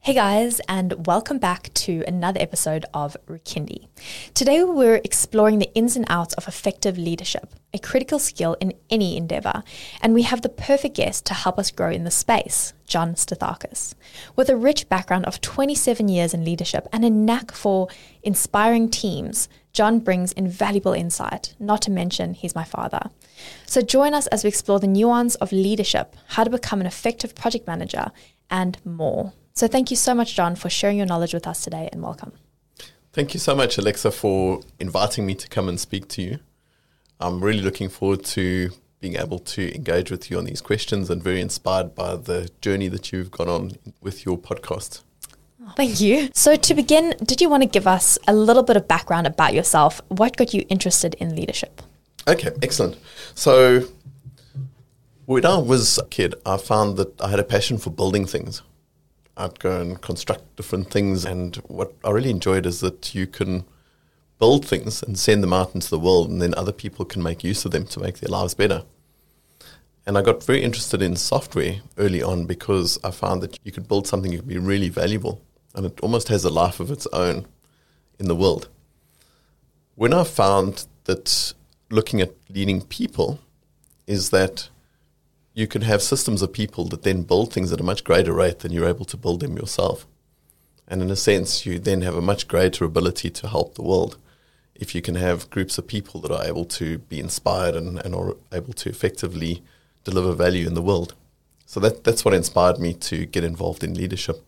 Hey guys, and welcome back to another episode of Rekindi. Today we're exploring the ins and outs of effective leadership, a critical skill in any endeavor, and we have the perfect guest to help us grow in the space, John Stathakis. With a rich background of 27 years in leadership and a knack for inspiring teams, John brings invaluable insight, not to mention he's my father. So join us as we explore the nuance of leadership, how to become an effective project manager, and more. So thank you so much, John, for sharing your knowledge with us today and welcome. Thank you so much, Alexa, for inviting me to come and speak to you. I'm really looking forward to being able to engage with you on these questions and very inspired by the journey that you've gone on with your podcast. Thank you. So, to begin, did you want to give us a little bit of background about yourself? What got you interested in leadership? Okay, excellent. So, when I was a kid, I found that I had a passion for building things. I'd go and construct different things. And what I really enjoyed is that you can build things and send them out into the world, and then other people can make use of them to make their lives better. And I got very interested in software early on because I found that you could build something that could be really valuable, and it almost has a life of its own in the world. When I found that looking at leading people is that you can have systems of people that then build things at a much greater rate than you're able to build them yourself. And in a sense, you then have a much greater ability to help the world if you can have groups of people that are able to be inspired and, and are able to effectively deliver value in the world. So that, that's what inspired me to get involved in leadership.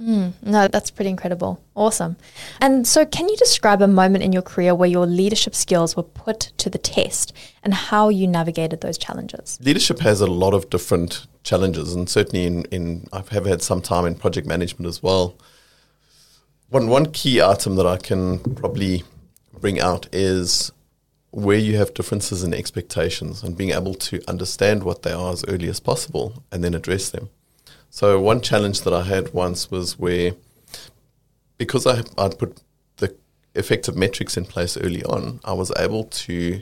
Mm, no, that's pretty incredible. Awesome. And so, can you describe a moment in your career where your leadership skills were put to the test and how you navigated those challenges? Leadership has a lot of different challenges, and certainly in, in I've have had some time in project management as well. One one key item that I can probably bring out is where you have differences in expectations and being able to understand what they are as early as possible and then address them. So one challenge that I had once was where, because I I'd put the effective metrics in place early on, I was able to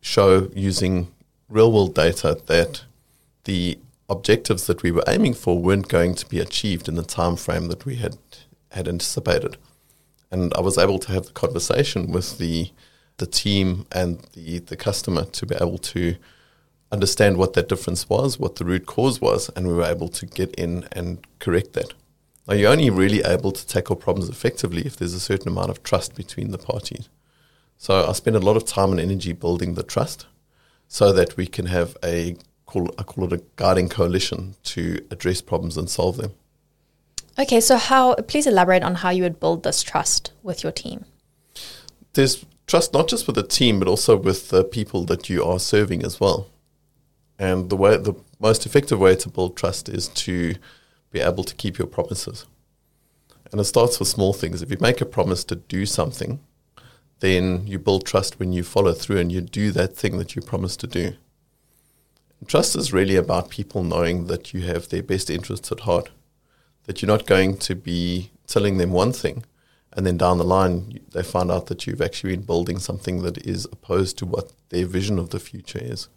show using real world data that the objectives that we were aiming for weren't going to be achieved in the time frame that we had had anticipated. And I was able to have the conversation with the the team and the, the customer to be able to understand what that difference was, what the root cause was, and we were able to get in and correct that. Now, you're only really able to tackle problems effectively if there's a certain amount of trust between the parties. So I spend a lot of time and energy building the trust so that we can have a, call, I call it a guiding coalition to address problems and solve them. Okay, so how, please elaborate on how you would build this trust with your team. There's trust not just with the team, but also with the people that you are serving as well. And the way, the most effective way to build trust is to be able to keep your promises. And it starts with small things. If you make a promise to do something, then you build trust when you follow through and you do that thing that you promised to do. And trust is really about people knowing that you have their best interests at heart, that you're not going to be telling them one thing and then down the line they find out that you've actually been building something that is opposed to what their vision of the future is.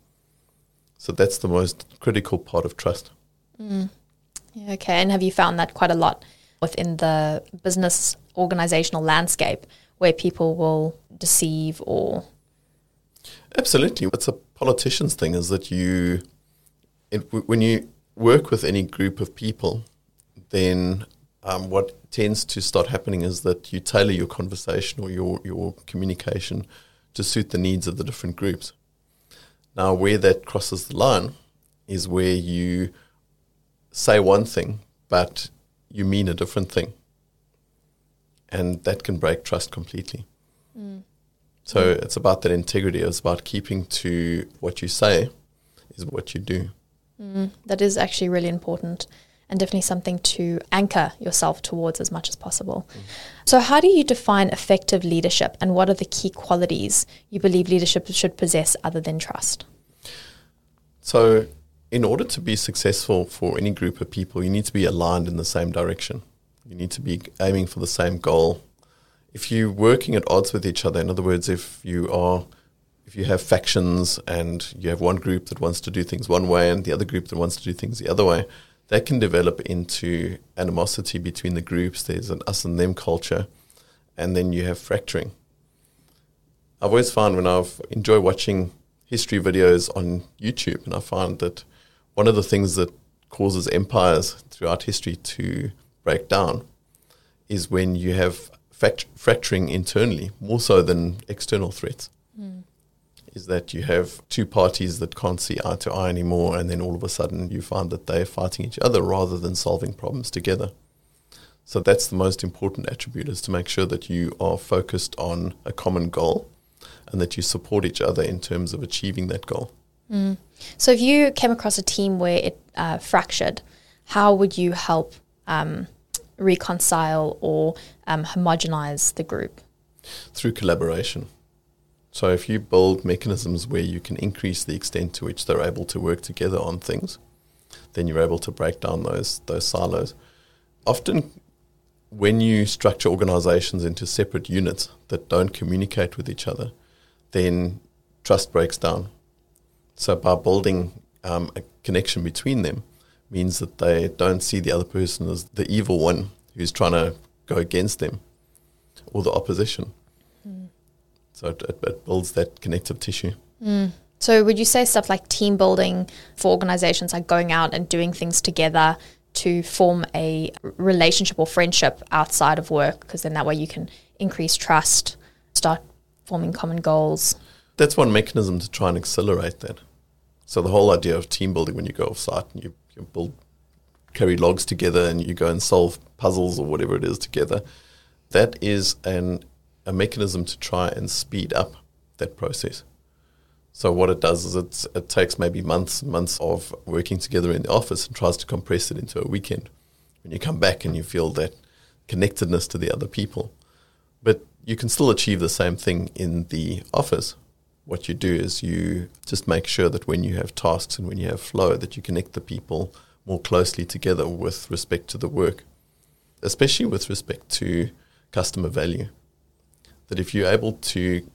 So that's the most critical part of trust. Mm. Yeah, okay, and have you found that quite a lot within the business organizational landscape where people will deceive or? Absolutely, it's a politician's thing. Is that you, it, when you work with any group of people, then um, what tends to start happening is that you tailor your conversation or your, your communication to suit the needs of the different groups. Now, where that crosses the line is where you say one thing, but you mean a different thing. And that can break trust completely. Mm. So mm. it's about that integrity. It's about keeping to what you say is what you do. Mm. That is actually really important and definitely something to anchor yourself towards as much as possible. Mm. So, how do you define effective leadership, and what are the key qualities you believe leadership should possess other than trust? So, in order to be successful for any group of people, you need to be aligned in the same direction. You need to be aiming for the same goal. If you're working at odds with each other, in other words, if you are if you have factions and you have one group that wants to do things one way and the other group that wants to do things the other way, that can develop into animosity between the groups. There's an us and them culture, and then you have fracturing. I've always found when I've enjoy watching history videos on YouTube, and I find that one of the things that causes empires throughout history to break down is when you have fracturing internally, more so than external threats. Is that you have two parties that can't see eye to eye anymore, and then all of a sudden you find that they're fighting each other rather than solving problems together. So that's the most important attribute is to make sure that you are focused on a common goal and that you support each other in terms of achieving that goal. Mm. So if you came across a team where it uh, fractured, how would you help um, reconcile or um, homogenize the group? Through collaboration. So if you build mechanisms where you can increase the extent to which they're able to work together on things, then you're able to break down those those silos. Often when you structure organizations into separate units that don't communicate with each other, then trust breaks down. So by building um, a connection between them means that they don't see the other person as the evil one who's trying to go against them or the opposition. So it, it, it, builds that connective tissue. Mm. So would you say stuff like team building for organizations, like going out and doing things together to form a relationship or friendship outside of work? Because then that way you can increase trust, start forming common goals. That's one mechanism to try and accelerate that. So the whole idea of team building when you go off site and you, you build carry logs together and you go and solve puzzles or whatever it is together, that is an a mechanism to try and speed up that process. So what it does is it it takes maybe months and months of working together in the office and tries to compress it into a weekend. When you come back and you feel that connectedness to the other people, but you can still achieve the same thing in the office. What you do is you just make sure that when you have tasks and when you have flow, that you connect the people more closely together with respect to the work, especially with respect to customer value. That if you're able to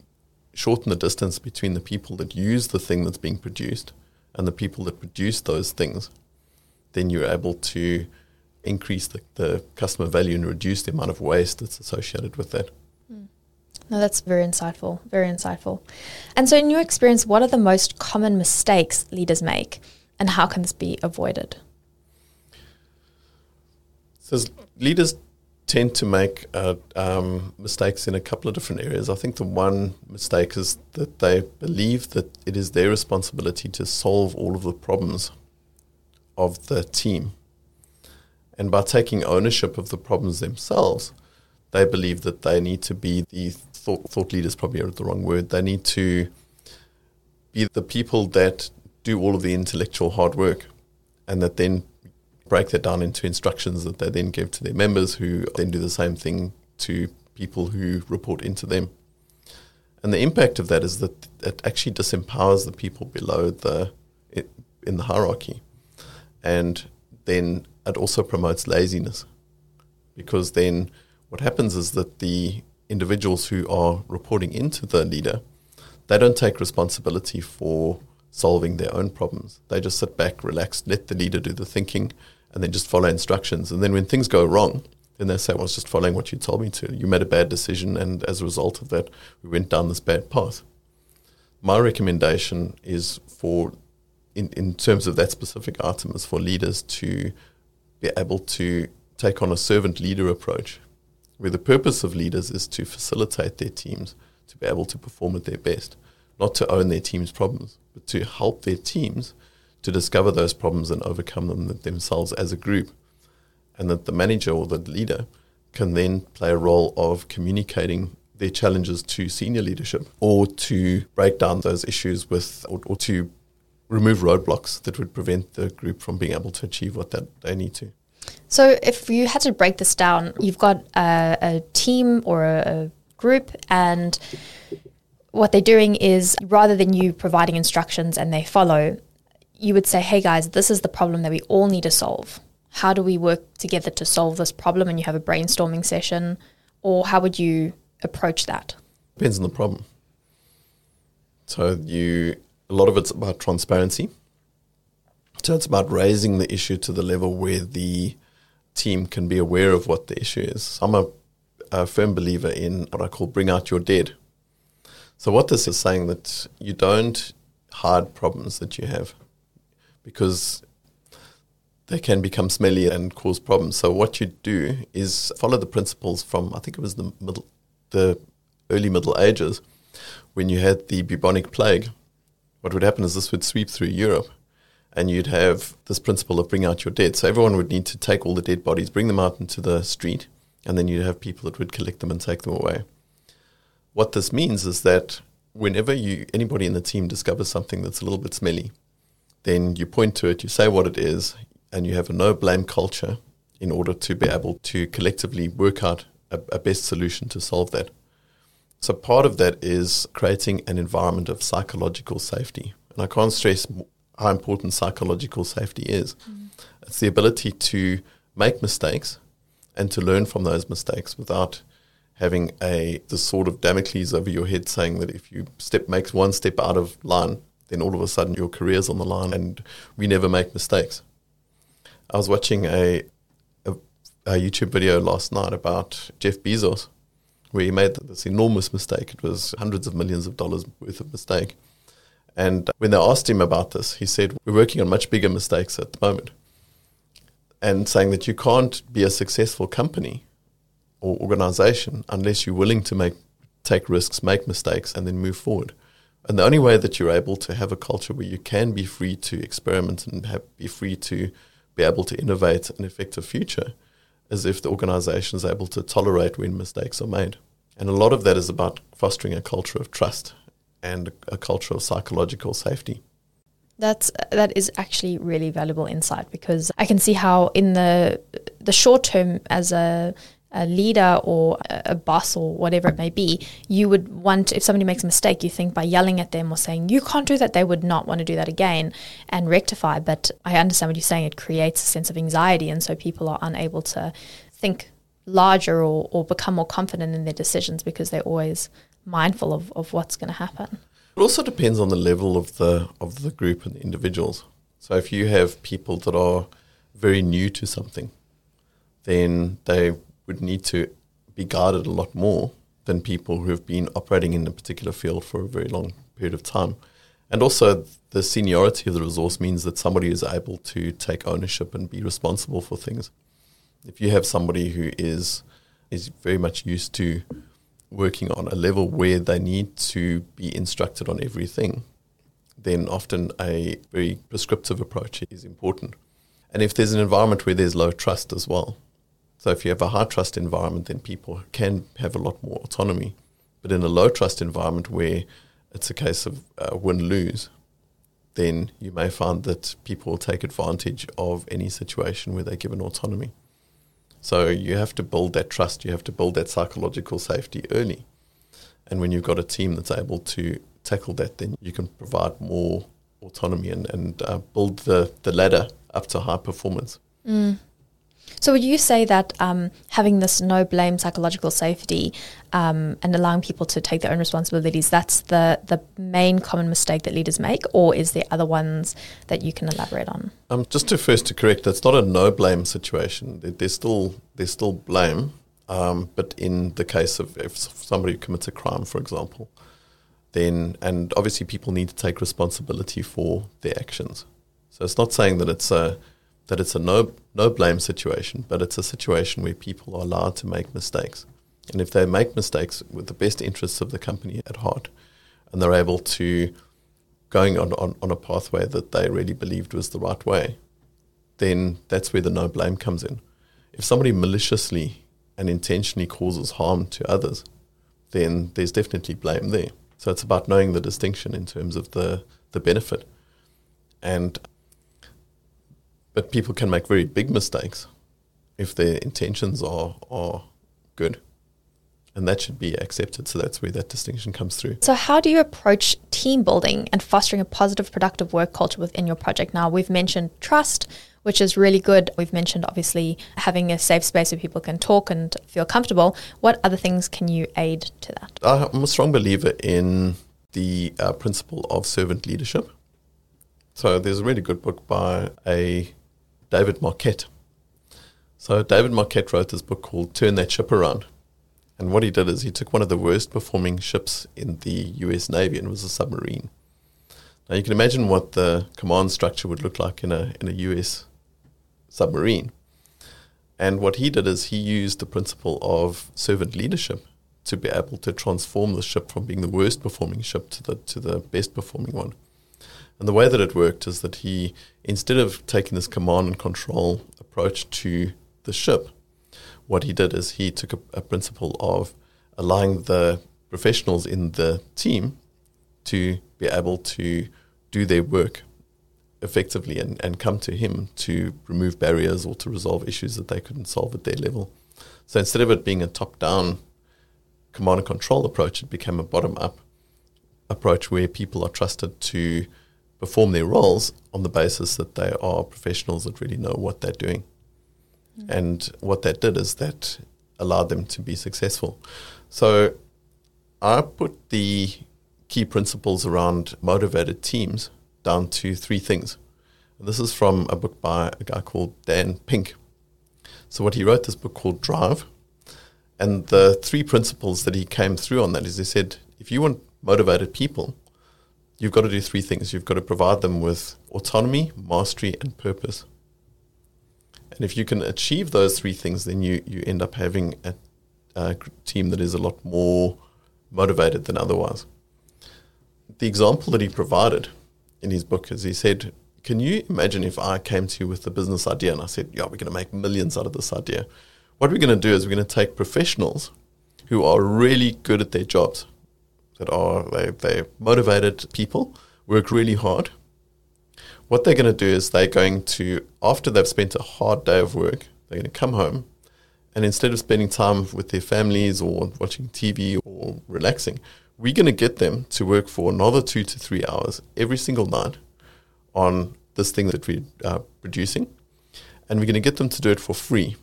shorten the distance between the people that use the thing that's being produced and the people that produce those things, then you're able to increase the, the customer value and reduce the amount of waste that's associated with that. Hmm. No, that's very insightful. Very insightful. And so, in your experience, what are the most common mistakes leaders make, and how can this be avoided? So, leaders tend to make uh, um, mistakes in a couple of different areas. I think the one mistake is that they believe that it is their responsibility to solve all of the problems of the team. And by taking ownership of the problems themselves, they believe that they need to be the thought, thought leaders probably are the wrong word. They need to be the people that do all of the intellectual hard work and that then break that down into instructions that they then give to their members who then do the same thing to people who report into them. And the impact of that is that it actually disempowers the people below the in the hierarchy. And then it also promotes laziness because then what happens is that the individuals who are reporting into the leader, they don't take responsibility for solving their own problems. They just sit back, relax, let the leader do the thinking, and then just follow instructions. And then when things go wrong, then they say, well, I was just following what you told me to. You made a bad decision, and as a result of that, we went down this bad path. My recommendation is for, in, in terms of that specific item, is for leaders to be able to take on a servant leader approach where the purpose of leaders is to facilitate their teams to be able to perform at their best, not to own their team's problems, but to help their teams to discover those problems and overcome them themselves as a group. And that the manager or the leader can then play a role of communicating their challenges to senior leadership or to break down those issues with or, or to remove roadblocks that would prevent the group from being able to achieve what that they need to. So, if you had to break this down, you've got a, a team or a, a group, and what they're doing is rather than you providing instructions and they follow, you would say, hey guys, this is the problem that we all need to solve. How do we work together to solve this problem? And you have a brainstorming session, or how would you approach that? Depends on the problem. So you a lot of it's about transparency. So it's about raising the issue to the level where the team can be aware of what the issue is. I'm a, a firm believer in what I call bring out your dead. So what this is saying that you don't hide problems that you have because they can become smelly and cause problems. So what you do is follow the principles from I think it was the middle the early Middle Ages when you had the bubonic plague. What would happen is this would sweep through Europe and you'd have this principle of bring out your dead. So everyone would need to take all the dead bodies, bring them out into the street, and then you'd have people that would collect them and take them away. What this means is that whenever you anybody in the team discovers something that's a little bit smelly, then you point to it, you say what it is, and you have a no blame culture in order to be able to collectively work out a, a best solution to solve that. So part of that is creating an environment of psychological safety. And I can't stress how important psychological safety is. Mm. It's the ability to make mistakes and to learn from those mistakes without having a the sword of Damocles over your head saying that if you step makes one step out of line, then all of a sudden your career's on the line and we never make mistakes. I was watching a, a, a YouTube video last night about Jeff Bezos, where he made this enormous mistake. It was hundreds of millions of dollars worth of mistake. And when they asked him about this, he said, We're working on much bigger mistakes at the moment. And saying that you can't be a successful company or organization unless you're willing to make take risks, make mistakes, and then move forward. And the only way that you're able to have a culture where you can be free to experiment and have, be free to be able to innovate an effective future is if the organization is able to tolerate when mistakes are made. And a lot of that is about fostering a culture of trust and a culture of psychological safety. That's that is actually really valuable insight because I can see how in the the short term as a a leader or a boss or whatever it may be, you would want, if somebody makes a mistake, you think by yelling at them or saying, you can't do that, they would not want to do that again and rectify. But I understand what you're saying. It creates a sense of anxiety. And so people are unable to think larger or, or become more confident in their decisions because they're always mindful of, of what's going to happen. It also depends on the level of the of the group and the individuals. So if you have people that are very new to something, then they would need to be guarded a lot more than people who have been operating in a particular field for a very long period of time. And also, the seniority of the resource means that somebody is able to take ownership and be responsible for things. If you have somebody who is is very much used to working on a level where they need to be instructed on everything, then often a very prescriptive approach is important. And if there's an environment where there's low trust as well, so if you have a high trust environment, then people can have a lot more autonomy. But in a low trust environment where it's a case of uh, win lose, then you may find that people will take advantage of any situation where they're given autonomy. So you have to build that trust, you have to build that psychological safety early. And when you've got a team that's able to tackle that, then you can provide more autonomy and, and uh, build the, the ladder up to high performance. Mm. So would you say that um, having this no blame psychological safety um, and allowing people to take their own responsibilities, that's the the main common mistake that leaders make, or is there other ones that you can elaborate on? Um, just to first to correct, it's not a no blame situation. There's still there's still blame, um, but in the case of if somebody commits a crime, for example, then and obviously people need to take responsibility for their actions. So it's not saying that it's a that it's a no no blame situation, but it's a situation where people are allowed to make mistakes. And if they make mistakes with the best interests of the company at heart, and they're able to going on, on, on a pathway that they really believed was the right way, then that's where the no blame comes in. If somebody maliciously and intentionally causes harm to others, then there's definitely blame there. So it's about knowing the distinction in terms of the, the benefit. And but people can make very big mistakes if their intentions are are good. And that should be accepted. So that's where that distinction comes through. So, how do you approach team building and fostering a positive, productive work culture within your project? Now, we've mentioned trust, which is really good. We've mentioned obviously having a safe space where people can talk and feel comfortable. What other things can you aid to that? I'm a strong believer in the uh, principle of servant leadership. So there's a really good book by a David Marquet. So David Marquet wrote this book called Turn That Ship Around. And what he did is he took one of the worst performing ships in the US Navy and it was a submarine. Now you can imagine what the command structure would look like in a in a US submarine. And what he did is he used the principle of servant leadership to be able to transform the ship from being the worst performing ship to the to the best performing one. And the way that it worked is that he, instead of taking this command and control approach to the ship, what he did is he took a, a principle of allowing the professionals in the team to be able to do their work effectively and, and come to him to remove barriers or to resolve issues that they couldn't solve at their level. So instead of it being a top down command and control approach, it became a bottom up approach where people are trusted to perform their roles on the basis that they are professionals that really know what they're doing. Mm. And what that did is that allowed them to be successful. So I put the key principles around motivated teams down to three things. And this is from a book by a guy called Dan Pink. So what he wrote this book called Drive. And the three principles that he came through on that is he said, if you want motivated people, you've got to do three things. You've got to provide them with autonomy, mastery, and purpose. And if you can achieve those three things, then you, you end up having a, a team that is a lot more motivated than otherwise. The example that he provided in his book is he said, Can you imagine if I came to you with a business idea and I said, Yeah, we're going to make millions out of this idea? What we're going to do is we're going to take professionals who are really good at their jobs that are they they motivated people, work really hard. What they're going to do is they're going to after they've spent a hard day of work, they're going to come home, and instead of spending time with their families or watching TV or relaxing, we're going to get them to work for another two to three hours every single night on this thing that we're uh, producing, and we're going to get them to do it for free.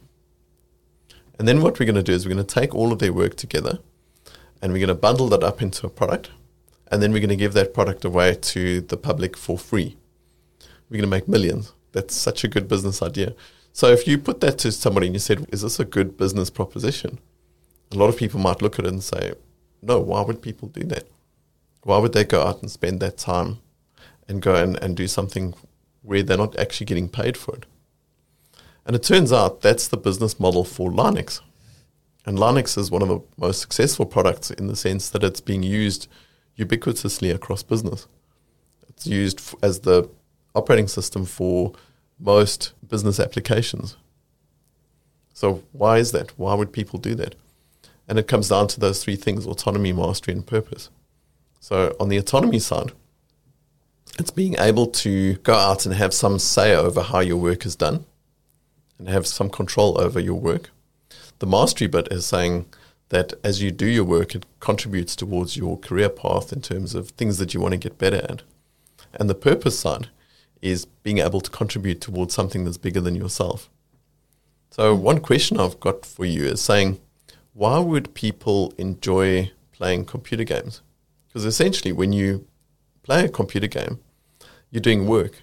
And then what we're going to do is we're going to take all of their work together and we're going to bundle that up into a product, and then we're going to give that product away to the public for free. We're going to make millions. That's such a good business idea. So if you put that to somebody and you said, "Is this a good business proposition?" A lot of people might look at it and say, "No, why would people do that? Why would they go out and spend that time and go and, and do something where they're not actually getting paid for it?" And it turns out that's the business model for Linux. And Linux is one of the most successful products in the sense that it's being used ubiquitously across business. It's used f- as the operating system for most business applications. So, why is that? Why would people do that? And it comes down to those three things autonomy, mastery, and purpose. So, on the autonomy side, it's being able to go out and have some say over how your work is done and have some control over your work. The mastery bit is saying that as you do your work, it contributes towards your career path in terms of things that you want to get better at. And the purpose side is being able to contribute towards something that's bigger than yourself. So, one question I've got for you is saying, why would people enjoy playing computer games? Because essentially, when you play a computer game, you're doing work.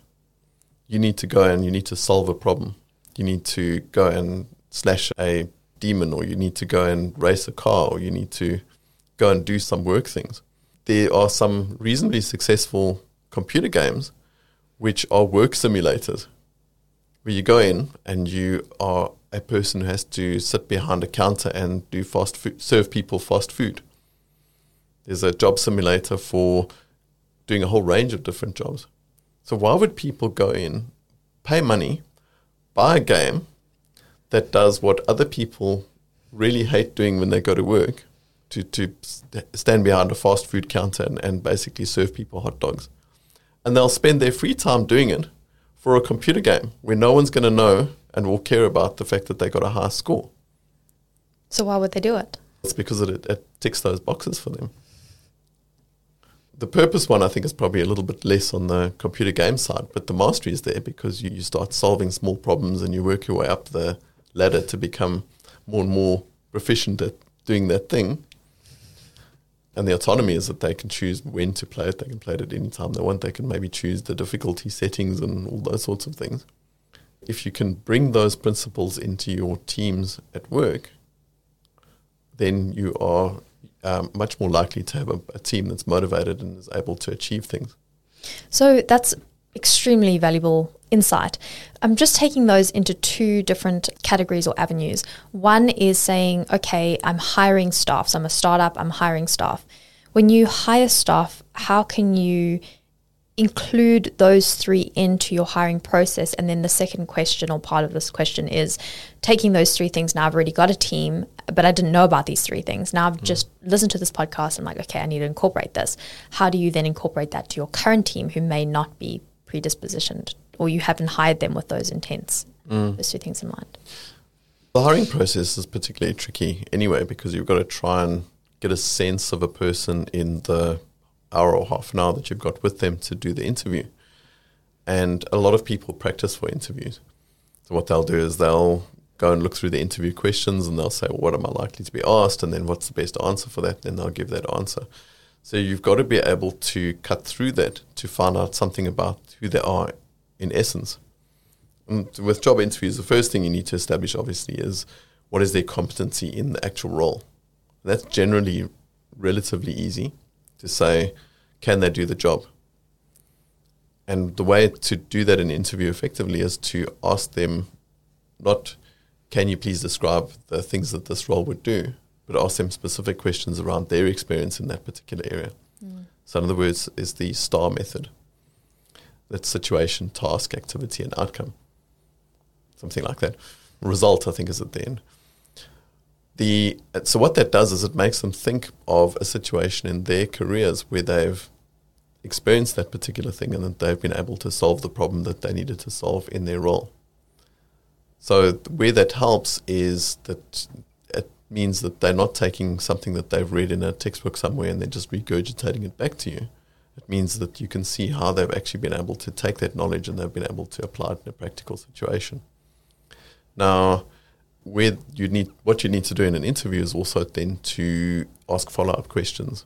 You need to go and you need to solve a problem. You need to go and slash a demon or you need to go and race a car or you need to go and do some work things. There are some reasonably successful computer games which are work simulators where you go in and you are a person who has to sit behind a counter and do fast food, serve people fast food. There's a job simulator for doing a whole range of different jobs. So why would people go in, pay money, buy a game, that does what other people really hate doing when they go to work to, to stand behind a fast food counter and, and basically serve people hot dogs. And they'll spend their free time doing it for a computer game where no one's going to know and will care about the fact that they got a high score. So, why would they do it? It's because it, it ticks those boxes for them. The purpose one, I think, is probably a little bit less on the computer game side, but the mastery is there because you, you start solving small problems and you work your way up the ladder to become more and more proficient at doing that thing. and the autonomy is that they can choose when to play it. They can play it at any time they want. They can maybe choose the difficulty settings and all those sorts of things. If you can bring those principles into your teams at work, then you are um, much more likely to have a, a team that's motivated and is able to achieve things. So that's extremely valuable insight. I'm just taking those into two different categories or avenues. One is saying, okay, I'm hiring staff. So I'm a startup, I'm hiring staff. When you hire staff, how can you include those three into your hiring process? And then the second question or part of this question is taking those three things. Now I've already got a team, but I didn't know about these three things. Now I've mm. just listened to this podcast. I'm like, okay, I need to incorporate this. How do you then incorporate that to your current team who may not be predispositioned or you haven't hired them with those intents? Mm. Those two things in mind. The hiring process is particularly tricky anyway because you've got to try and get a sense of a person in the hour or half an hour that you've got with them to do the interview. And a lot of people practice for interviews. So what they'll do is they'll go and look through the interview questions and they'll say, well, what am I likely to be asked? And then what's the best answer for that? Then they'll give that answer. So you've got to be able to cut through that to find out something about who they are in essence. And with job interviews, the first thing you need to establish, obviously, is what is their competency in the actual role. That's generally relatively easy to say, can they do the job? And the way to do that in an interview effectively is to ask them not, can you please describe the things that this role would do, but ask them specific questions around their experience in that particular area. Mm. So, in other words, is the STAR method. That's situation, task, activity, and outcome. Something like that. Result, I think, is at the end. The, so what that does is it makes them think of a situation in their careers where they've experienced that particular thing and that they've been able to solve the problem that they needed to solve in their role. So where that helps is that means that they're not taking something that they've read in a textbook somewhere and they're just regurgitating it back to you. It means that you can see how they've actually been able to take that knowledge and they've been able to apply it in a practical situation. Now, where you need what you need to do in an interview is also then to ask follow up questions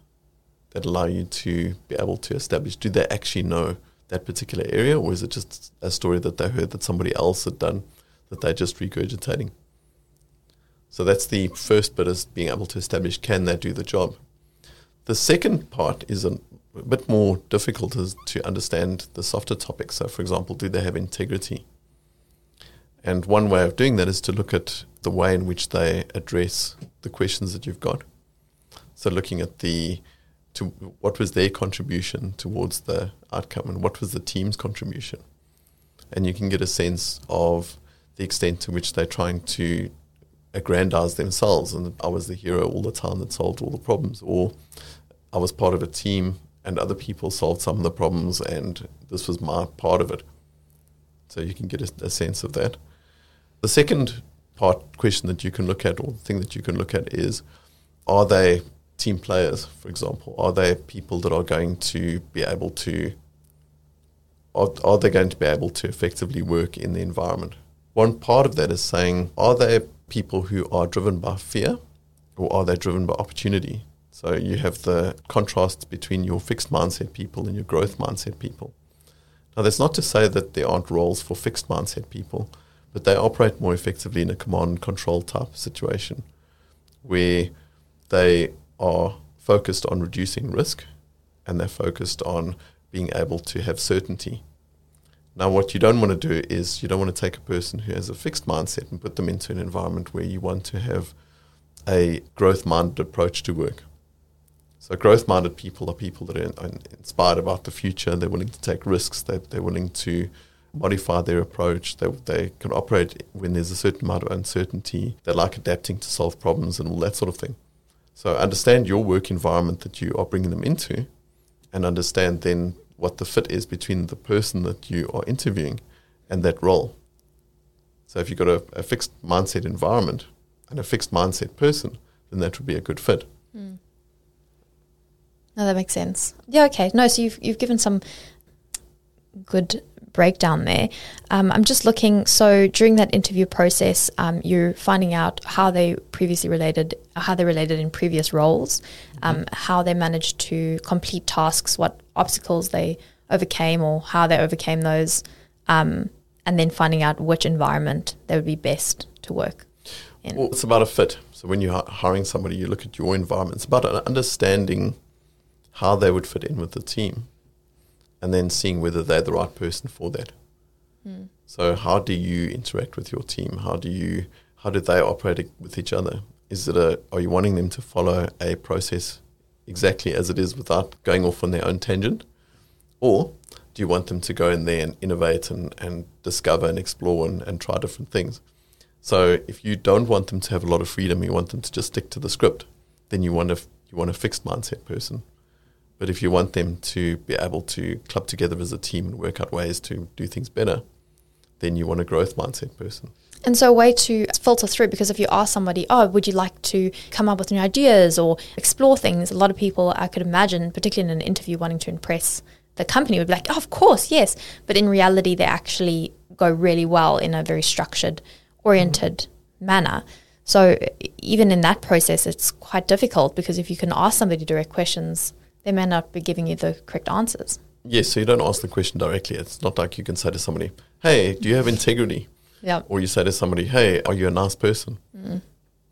that allow you to be able to establish do they actually know that particular area or is it just a story that they heard that somebody else had done that they're just regurgitating. So that's the first bit is being able to establish can they do the job. The second part is a, bit more difficult is to understand the softer topics. So for example, do they have integrity? And one way of doing that is to look at the way in which they address the questions that you've got. So looking at the to what was their contribution towards the outcome and what was the team's contribution. And you can get a sense of the extent to which they're trying to aggrandize themselves and I was the hero all the time that solved all the problems or I was part of a team and other people solved some of the problems and this was my part of it. So you can get a, a sense of that. The second part question that you can look at, or the thing that you can look at, is are they team players, for example? Are they people that are going to be able to are, are they going to be able to effectively work in the environment? One part of that is saying, are they people who are driven by fear or are they driven by opportunity? So you have the contrast between your fixed mindset people and your growth mindset people. Now, that's not to say that there aren't roles for fixed mindset people, but they operate more effectively in a command and control type situation where they are focused on reducing risk and they're focused on being able to have certainty. Now, what you don't want to do is you don't want to take a person who has a fixed mindset and put them into an environment where you want to have a growth minded approach to work. So, growth minded people are people that are, inspired about the future, they're willing to take risks, they're, they're willing to modify their approach. They, they can operate when there's a certain amount of uncertainty. They like adapting to solve problems and all that sort of thing. So understand your work environment that you are bringing them into and understand then what the fit is between the person that you are interviewing and that role. So if you've got a, a fixed mindset environment and a fixed mindset person, then that would be a good fit. Mm. No, that makes sense. Yeah, okay. No, so you've you've given some good breakdown there. Um, I'm just looking. So during that interview process, um, you're finding out how they previously related, how they related in previous roles, um, how they managed to complete tasks, what obstacles they overcame, or how they overcame those, um, and then finding out which environment they would be best to work in. Well, it's about a fit. So when you're hiring somebody, you look at your environment. It's about an understanding how they would fit in with the team, and then seeing whether they're the right person for that. Hmm. So how do you interact with your team? How do you how do they operate with each other? Is it a are you wanting them to follow a process exactly as it is without going off on their own tangent? Or do you want them to go in there and innovate and, and discover and explore and, and try different things? So if you don't want them to have a lot of freedom, you want them to just stick to the script, then you want a you want a fixed mindset person. But if you want them to be able to club together as a team and work out ways to do things better, then you want a growth mindset person. And so, a way to filter through because if you ask somebody, oh, would you like to come up with new ideas or explore things? A lot of people, I could imagine, particularly in an interview, wanting to impress the company, would be like, oh, of course, yes. But in reality, they actually go really well in a very structured, oriented manner. So, even in that process, it's quite difficult because if you can ask somebody direct questions, they may not be giving you the correct answers. Yes, so you don't ask the question directly. It's not like you can say to somebody, "Hey, do you have integrity?" Yeah. Or you say to somebody, "Hey, are you a nice person?" Mm.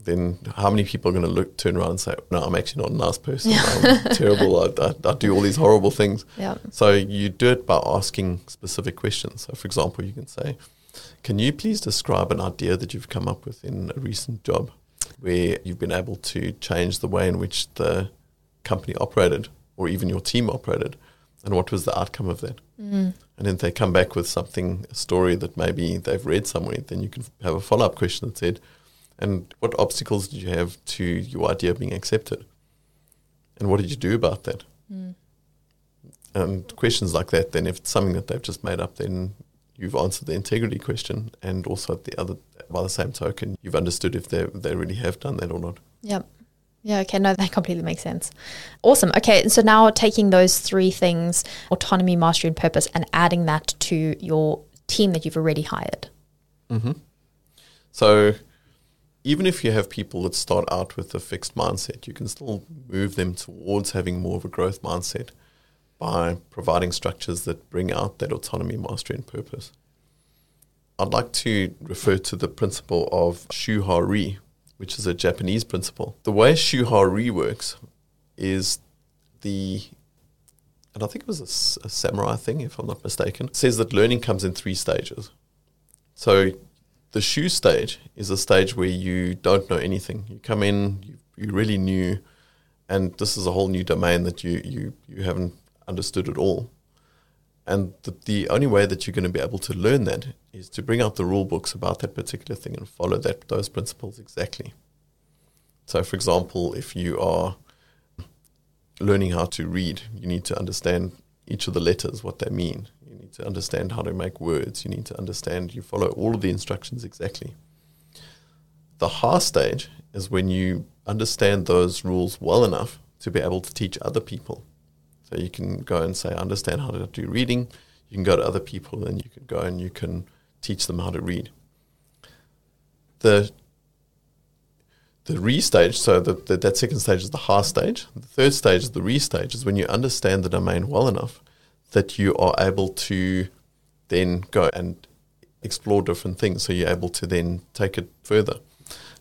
Then how many people are going to look, turn around and say, "No, I'm actually not a nice person. I'm terrible. I, I, I do all these horrible things." Yeah. So you do it by asking specific questions. So, for example, you can say, "Can you please describe an idea that you've come up with in a recent job, where you've been able to change the way in which the company operated, or even your team operated, and what was the outcome of that?" Mm. And then if they come back with something, a story that maybe they've read somewhere, then you can have a follow up question that said, and what obstacles did you have to your idea being accepted? And what did you do about that? Mm. And questions like that, then if it's something that they've just made up, then you've answered the integrity question. And also at the other, by the same token, you've understood if they, they really have done that or not. Yep. Yeah, okay, no, that completely makes sense. Awesome. Okay, so now taking those three things autonomy, mastery, and purpose and adding that to your team that you've already hired. Mm-hmm. So even if you have people that start out with a fixed mindset, you can still move them towards having more of a growth mindset by providing structures that bring out that autonomy, mastery, and purpose. I'd like to refer to the principle of Shuhari, which is a Japanese principle. The way Shuhari works is the, and I think it was a samurai thing, if I'm not mistaken, says that learning comes in three stages. So the Shu stage is a stage where you don't know anything. You come in, you, you're really new, and this is a whole new domain that you, you, you haven't understood at all. And the, the only way that you're going to be able to learn that is to bring out the rule books about that particular thing and follow that those principles exactly. So, for example, if you are learning how to read, you need to understand each of the letters, what they mean. You need to understand how to make words. You need to understand, you follow all of the instructions exactly. The Ha stage is when you understand those rules well enough to be able to teach other people. So you can go and say, understand how to do reading. You can go to other people and you can go and you can teach them how to read. The the Ri stage, so the, the, that second stage is the Ha stage. The third stage is the Ri stage, is when you understand the domain well enough that you are able to then go and explore different things. So you'Ri able to then take it further.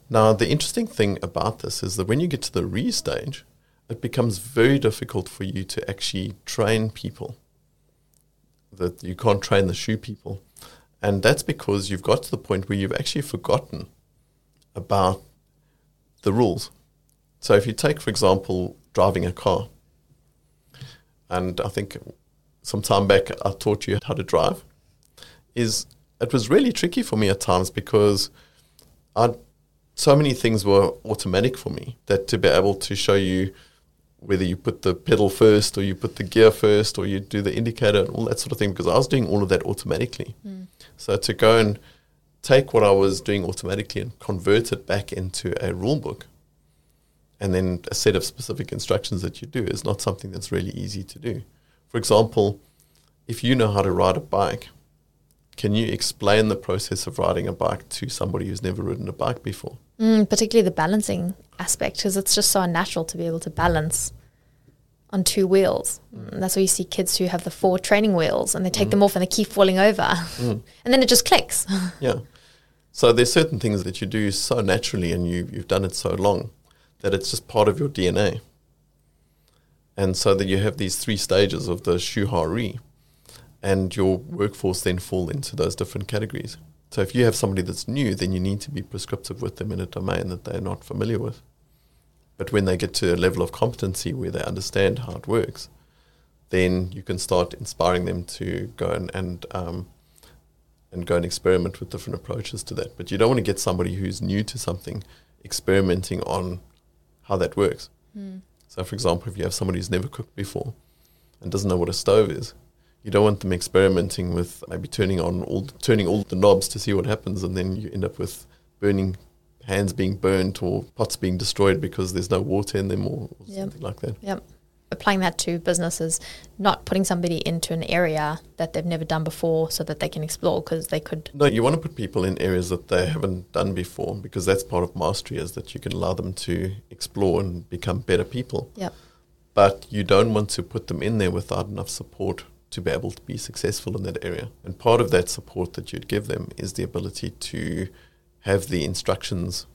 Now, the interesting thing about this is that when you get to the re stage, it becomes very difficult for you to actually train people. That you can't train the Shu people. And that's because you've got to the point where you've actually forgotten about the rules. So if you take, for example, driving a car, and I think some time back I taught you how to drive, is it was really tricky for me at times because I so many things were automatic for me that to be able to show you whether you put the pedal first or you put the gear first or you do the indicator and all that sort of thing because I was doing all of that automatically. Mm. So to go and take what I was doing automatically and convert it back into a rule book and then a set of specific instructions that you do is not something that's really easy to do. For example, if you know how to ride a bike can you explain the process of riding a bike to somebody who's never ridden a bike before? Mm, particularly the balancing aspect, because it's just so unnatural to be able to balance on two wheels. Mm. That's why you see kids who have the four training wheels and they take mm. them off and they keep falling over. Mm. and then it just clicks. yeah. So there's certain things that you do so naturally and you, you've done it so long that it's just part of your DNA. And so that you have these three stages of the shuhari, and your workforce then fall into those different categories. So if you have somebody that's new, then you need to be prescriptive with them in a domain that they're not familiar with. But when they get to a level of competency where they understand how it works, then you can start inspiring them to go and and, um, and go and experiment with different approaches to that. But you don't want to get somebody who's new to something experimenting on how that works. Mm. So, for example, if you have somebody who's never cooked before and doesn't know what a stove is, you don't want them experimenting with maybe turning on all turning all the knobs to see what happens, and then you end up with burning hands being burnt or pots being destroyed because there's no water in them or, or yep. something like that. Yep applying that to businesses, not putting somebody into an area that they've never done before so that they can explore because they could. No, you want to put people in areas that they haven't done before because that's part of mastery is that you can allow them to explore and become better people. Yep. But you don't want to put them in there without enough support to be able to be successful in that area. And part of that support that you'd give them is the ability to have the instructions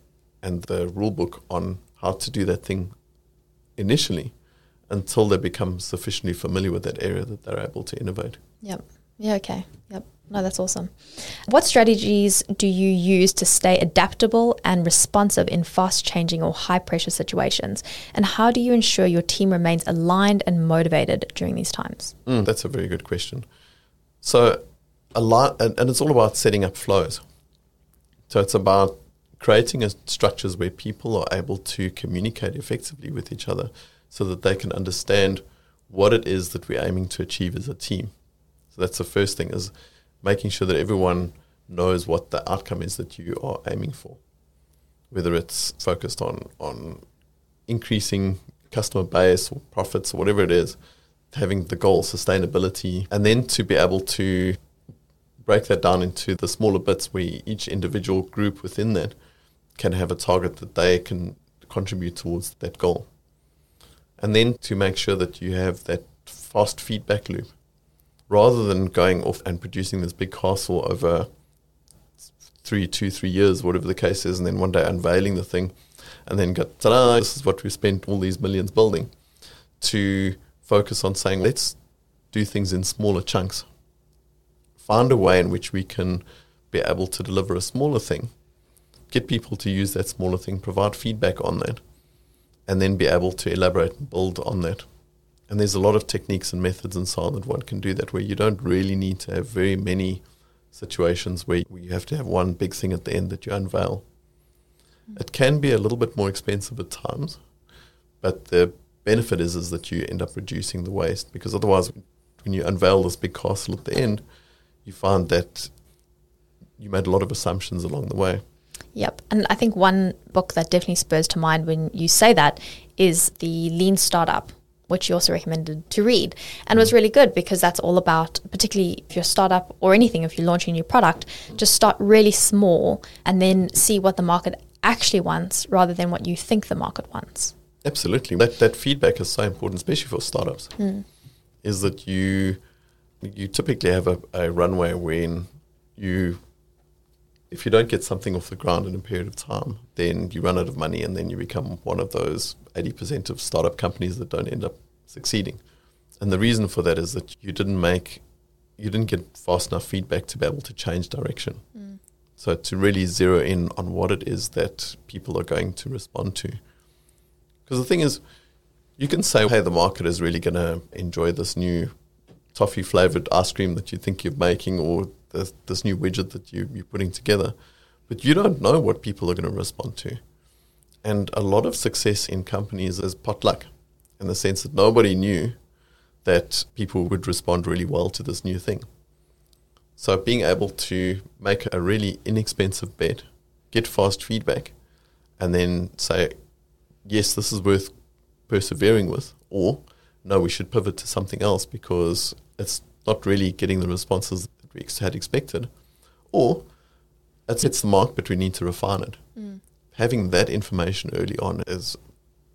and the rule book on how to do that thing initially until they become sufficiently familiar with that area that they're able to innovate. Yep. Yeah, okay. Yep. No, that's awesome. What strategies do you use to stay adaptable and responsive in fast changing or high pressure situations? And how do you ensure your team remains aligned and motivated during these times? Mm, that's a very good question. So, a lot, and, and it's all about setting up flows. So, it's about creating structures where people are able to communicate effectively with each other so that they can understand what it is that we're aiming to achieve as a team. So that's the first thing is making sure that everyone knows what the outcome is that you are aiming for. Whether it's focused on on increasing customer base or profits or whatever it is, having the goal sustainability and then to be able to break that down into the smaller bits where each individual group within that can have a target that they can contribute towards that goal. And then to make sure that you have that fast feedback loop rather than going off and producing this big castle over three, two, three years, whatever the case is, and then one day unveiling the thing and then go, ta this is what we spent all these millions building. To focus on saying, let's do things in smaller chunks. Find a way in which we can be able to deliver a smaller thing, get people to use that smaller thing, provide feedback on that, and then be able to elaborate and build on that. And there's a lot of techniques and methods and so on that one can do that where you don't really need to have very many situations where you have to have one big thing at the end that you unveil. It can be a little bit more expensive at times, but the benefit is is that you end up reducing the waste because otherwise when you unveil this big castle at the end, you find that you made a lot of assumptions along the way. Yep. And I think one book that definitely spurs to mind when you say that is The Lean Startup, which you also recommended to read. And was really good because that's all about, particularly if you're a startup or anything, if you're launching a new product, just start really small and then see what the market actually wants rather than what you think the market wants. Absolutely. That, that feedback is so important, especially for startups, mm. is that you you typically have a, a runway when you if you don't get something off the ground in a period of time, then you run out of money and then you become one of those 80% of startup companies that don't end up succeeding. And the reason for that is that you didn't make, you didn't get fast enough feedback to be able to change direction. Mm. So to really zero in on what it is that people are going to respond to. Because the thing is, you can say, hey, the market is really going to enjoy this new toffee flavored ice cream that you think you're making or this, this new widget that you, you're putting together, but you don't know what people are going to respond to. And a lot of success in companies is potluck in the sense that nobody knew that people would respond really well to this new thing. So being able to make a really inexpensive bet, get fast feedback, and then say, yes, this is worth persevering with, or no, we should pivot to something else because it's not really getting the responses that we had expected, or it sets the mark, but we need to refine it. Mm. Having that information early on is,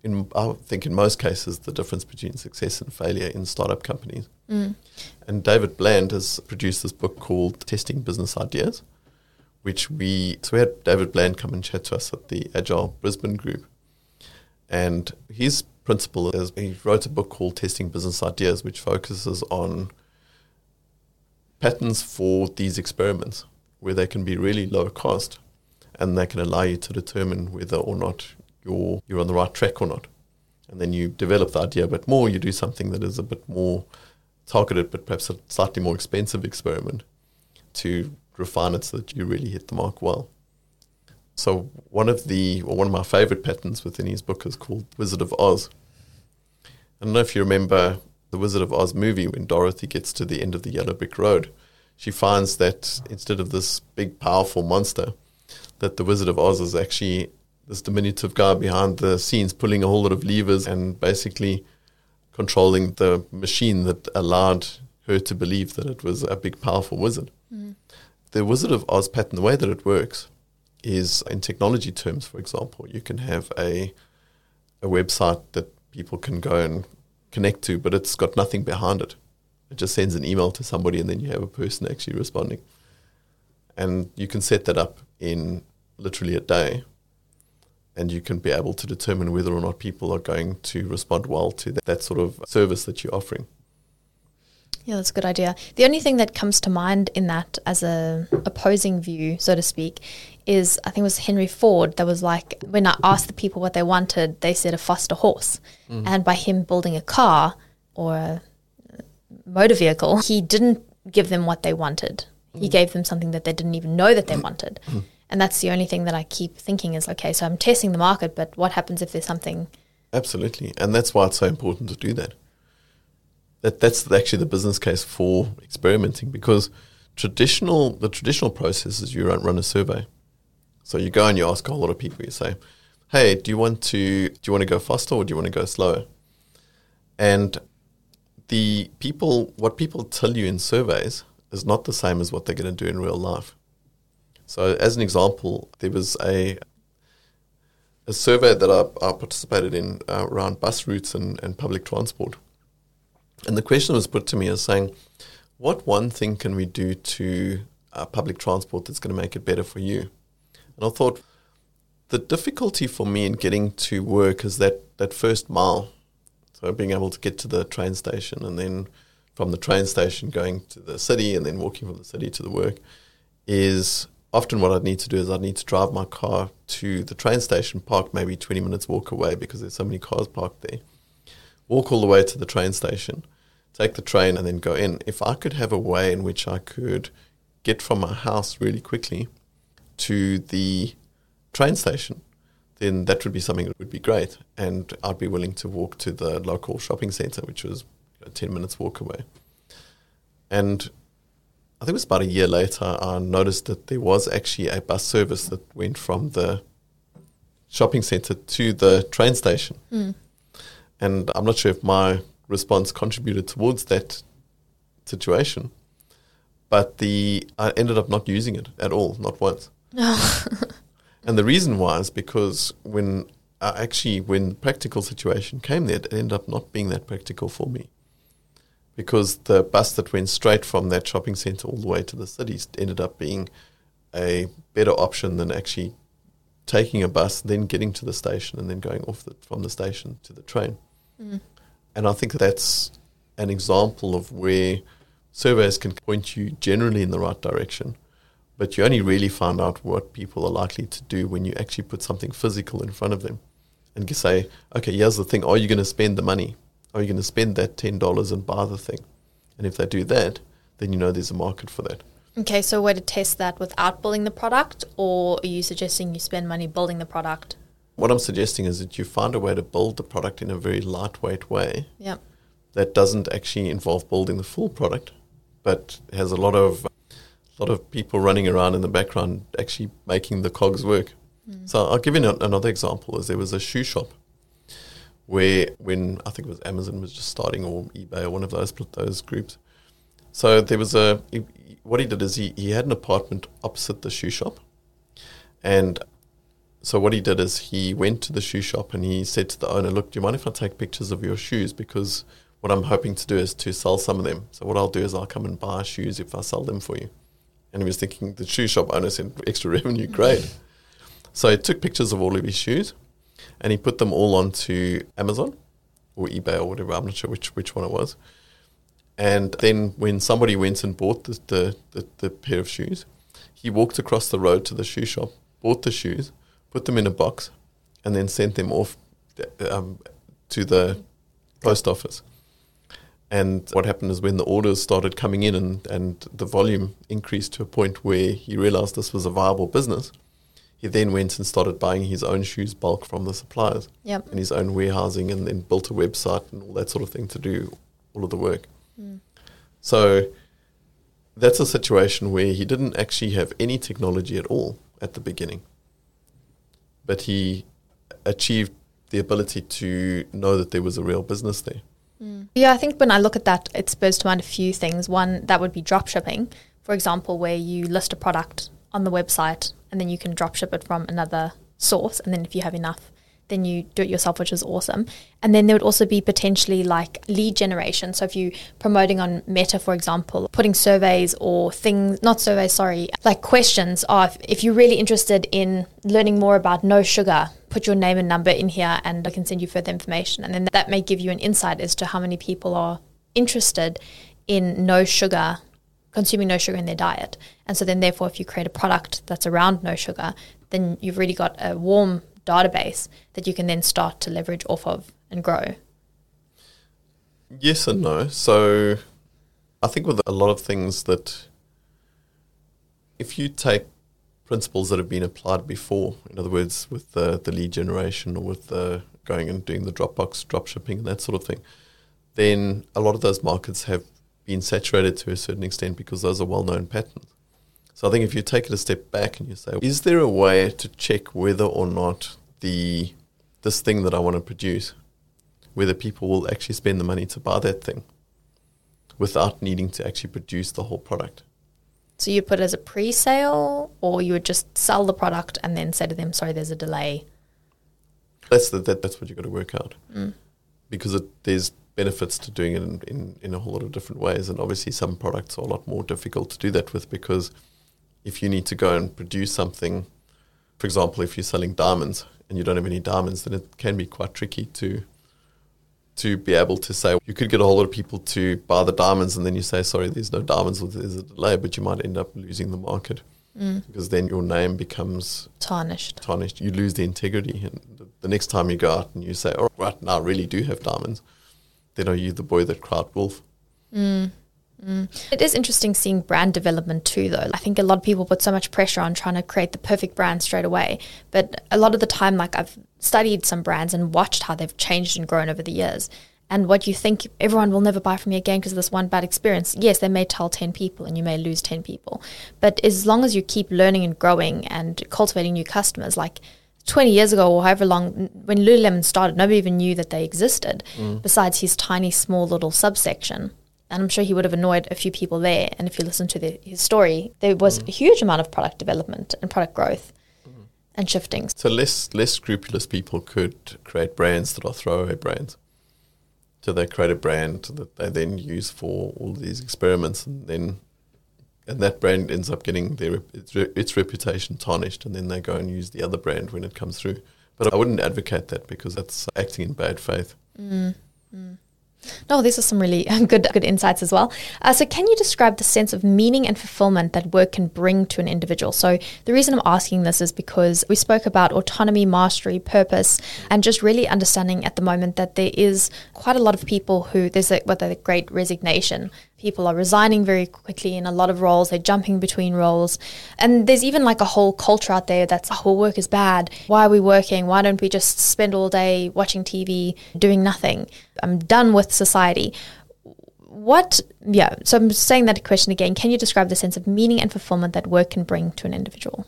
in I think, in most cases, the difference between success and failure in startup companies. Mm. And David Bland has produced this book called Testing Business Ideas, which we so we had David Bland come and chat to us at the Agile Brisbane group. And his principle is he wrote a book called Testing Business Ideas, which focuses on patterns for these experiments where they can be really low cost and they can allow you to determine whether or not you're you're on the right track or not. And then you develop the idea a bit more, you do something that is a bit more targeted but perhaps a slightly more expensive experiment to refine it so that you really hit the mark well. So one of the or one of my favorite patterns within his book is called Wizard of Oz. I don't know if you remember the Wizard of Oz movie when Dorothy gets to the end of the yellow brick road. She finds that instead of this big powerful monster, that the Wizard of Oz is actually this diminutive guy behind the scenes pulling a whole lot of levers and basically controlling the machine that allowed her to believe that it was a big powerful wizard. Mm. The Wizard of Oz pattern, the way that it works is in technology terms, for example, you can have a a website that people can go and connect to, but it's got nothing behind it. It just sends an email to somebody and then you have a person actually responding. And you can set that up in literally a day. And you can be able to determine whether or not people are going to respond well to that, that sort of service that you're offering. Yeah, that's a good idea. The only thing that comes to mind in that as a opposing view, so to speak, is I think it was Henry Ford that was like when I asked the people what they wanted, they said a faster horse. Mm-hmm. And by him building a car or a motor vehicle, he didn't give them what they wanted. He mm-hmm. gave them something that they didn't even know that they mm-hmm. wanted. And that's the only thing that I keep thinking is okay, so I'm testing the market, but what happens if there's something Absolutely. And that's why it's so important to do that. That that's actually the business case for experimenting because traditional the traditional process is you run, run a survey. So you go and you ask a whole lot of people, you say, Hey, do you want to do you want to go faster or do you want to go slower? And the people what people tell you in surveys is not the same as what they're going to do in real life. So as an example, there was a a survey that I, I participated in uh, around bus routes and, and public transport. And the question was put to me as saying, what one thing can we do to uh, public transport that's going to make it better for you? And I thought, the difficulty for me in getting to work is that, that first mile. So being able to get to the train station and then from the train station going to the city and then walking from the city to the work is often what I'd need to do is I'd need to drive my car to the train station, park maybe 20 minutes walk away because there's so many cars parked there. Walk all the way to the train station, take the train and then go in. If I could have a way in which I could get from my house really quickly to the train station, then that would be something that would be great. And I'd be willing to walk to the local shopping centre, which was a 10 minutes walk away. And I think it was about a year later, I noticed that there was actually a bus service that went from the shopping centre to the train station. Hmm. And I'm not sure if my response contributed towards that situation, but the I ended up not using it at all, not once. and the reason was because when I actually when the practical situation came there, it ended up not being that practical for me because the bus that went straight from that shopping centre all the way to the city ended up being a better option than actually taking a bus, then getting to the station, and then going off the, from the station to the train. Mm. And I think that's an example of where surveys can point you generally in the right direction, but you only really find out what people are likely to do when you actually put something physical in front of them and you say, okay, here's the thing. Are you going to spend the money? Are you going to spend that $10 and buy the thing? And if they do that, then you know there's a market for that. Okay, so a way to test that without building the product, or are you suggesting you spend money building the product? What I'm suggesting is that you find a way to build the product in a very lightweight way Yeah. that doesn't actually involve building the full product, but has a lot of a lot of people running around in the background actually making the cogs work. Mm. So I'll give you an- another example. Is there was a shoe shop where when I think it was Amazon was just starting or eBay or one of those those groups. So there was a what he did is he, he had an apartment opposite the shoe shop. And so what he did is he went to the shoe shop and he said to the owner, Look, do you mind if I take pictures of your shoes? Because what I'm hoping to do is to sell some of them. So what I'll do is I'll come and buy shoes if I sell them for you. And he was thinking the shoe shop owner said extra revenue, great. so he took pictures of all of his shoes and he put them all onto Amazon or eBay or whatever. I'm not sure which, which one it was. And then when somebody went and bought the, the, the, the pair of shoes, he walked across the road to the shoe shop, bought the shoes, put them in a box, and then sent them off um, to the post office. And what happened is when the orders started coming in and, and the volume increased to a point where he realized this was a viable business, he then went and started buying his own shoes bulk from the suppliers Yep. and his own warehousing and then built a website and all that sort of thing to do all of the work. Hmm. So that's a situation where he didn't actually have any technology at all at the beginning, but he achieved the ability to know that there was a real business there. Hmm. Yeah, I think when I look at that, it spurs to mind a few things. One, that would be drop shipping, for example, where you list a product on the website and then you can drop ship it from another source. And then if you have enough, then you do it yourself, which is awesome. And then there would also be potentially like lead generation. So if you promoting on Meta, for example, putting surveys or things, not surveys, sorry, like questions of if you're really interested in learning more about no sugar, put your name and number in here and I can send you further information. And then that may give you an insight as to how many people are interested in no sugar, consuming no sugar in their diet. And so then, therefore, if you create a product that's around no sugar, then you've really got a warm database that you can then start to leverage off of and grow. Yes and no. So I think with a lot of things that if you take principles that have been applied before, in other words, with the, the lead generation or with the going and doing the Dropbox drop shipping and that sort of thing, then a lot of those markets have been saturated to a certain extent because those are well known patterns. So I think if you take it a step back and you say, is there a way to check whether or not the this thing that I want to produce whether people will actually spend the money to buy that thing without needing to actually produce the whole product. So you'd put it as a pre sale, or you would just sell the product and then say to them, sorry, there's a delay. That's the, that, that's what you've got to work out mm. because it, there's benefits to doing it in, in, in a whole lot of different ways. And obviously, some products are a lot more difficult to do that with because if you need to go and produce something, for example, if you're selling diamonds and you don't have any diamonds, then it can be quite tricky to to be able to say you could get a whole lot of people to buy the diamonds and then you say sorry there's no diamonds or there's a delay but you might end up losing the market mm. because then your name becomes Tarnished. tarnished you lose the integrity and the, the next time you go out and you say oh right now I really do have diamonds then are you the boy that cried wolf mm, mm. It is interesting seeing brand development too, though. I think a lot of people put so much pressure on trying to create the perfect brand straight away. But a lot of the time, like I've studied some brands and watched how they've changed and grown over the years. And what you think everyone will never buy from you again because of this one bad experience. Yes, they may tell 10 people and you may lose 10 people. But as long as you keep learning and growing and cultivating new customers, like 20 years ago or however long, when Lululemon started, nobody even knew that they existed mm. besides his tiny, small little subsection. And I'm sure he would have annoyed a few people there. And if you listen to the, his story, there was mm. a huge amount of product development and product growth mm. and shifting. so less less scrupulous people could create brands that are throwaway brands so they create a brand that they then use for all these experiments and then and that brand ends up getting their its, its reputation tarnished and then they go and use the other brand when it comes through but I wouldn't advocate that because that's acting in bad faith No, these are some really good good insights as well. Uh, so, can you describe the sense of meaning and fulfillment that work can bring to an individual? So, the reason I'm asking this is because we spoke about autonomy, mastery, purpose, and just really understanding at the moment that there is quite a lot of people who there's a, what the great resignation. People are resigning very quickly in a lot of roles. They're jumping between roles, and there's even like a whole culture out there that's oh, well, work is bad. Why are we working? Why don't we just spend all day watching TV, doing nothing? I'm done with society. What, yeah, so I'm saying that question again. Can you describe the sense of meaning and fulfillment that work can bring to an individual?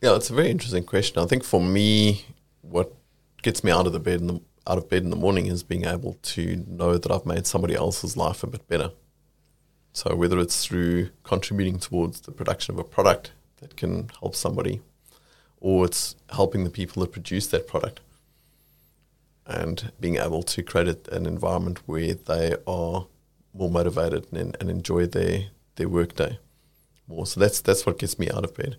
Yeah, it's a very interesting question. I think for me, what gets me out of the bed in the out of bed in the morning is being able to know that I've made somebody else's life a bit better. So whether it's through contributing towards the production of a product that can help somebody, or it's helping the people that produce that product and being able to create an environment where they are more motivated and, and enjoy their, their work day more. So that's that's what gets me out of bed.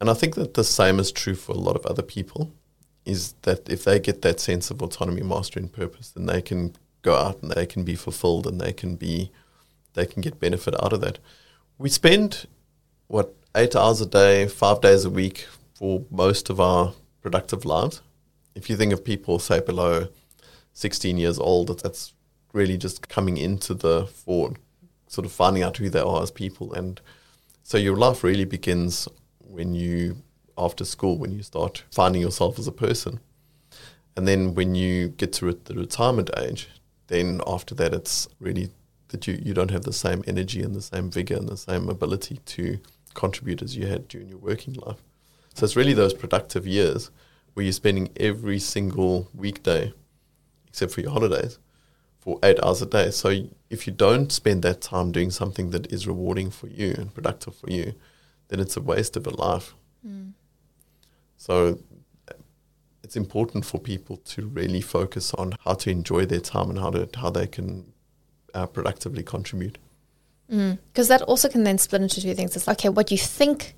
And I think that the same is true for a lot of other people, is that if they get that sense of autonomy, mastery and purpose, then they can go out and they can be fulfilled and they can be they can get benefit out of that. We spend what, eight hours a day, five days a week for most of our productive lives. If you think of people, say, below 16 years old, that's really just coming into the fore, sort of finding out who they are as people. And so your life really begins when you, after school, when you start finding yourself as a person. And then when you get to the retirement age, then after that, it's really that you, you don't have the same energy and the same vigor and the same ability to contribute as you had during your working life. So it's really those productive years where you're spending every single weekday, except for your holidays, for eight hours a day. So if you don't spend that time doing something that is rewarding for you and productive for you, then it's a waste of a life. Mm. So it's important for people to really focus on how to enjoy their time and how to how they can uh, productively contribute. Because mm. that also can then split into two things. It's like, okay, what you think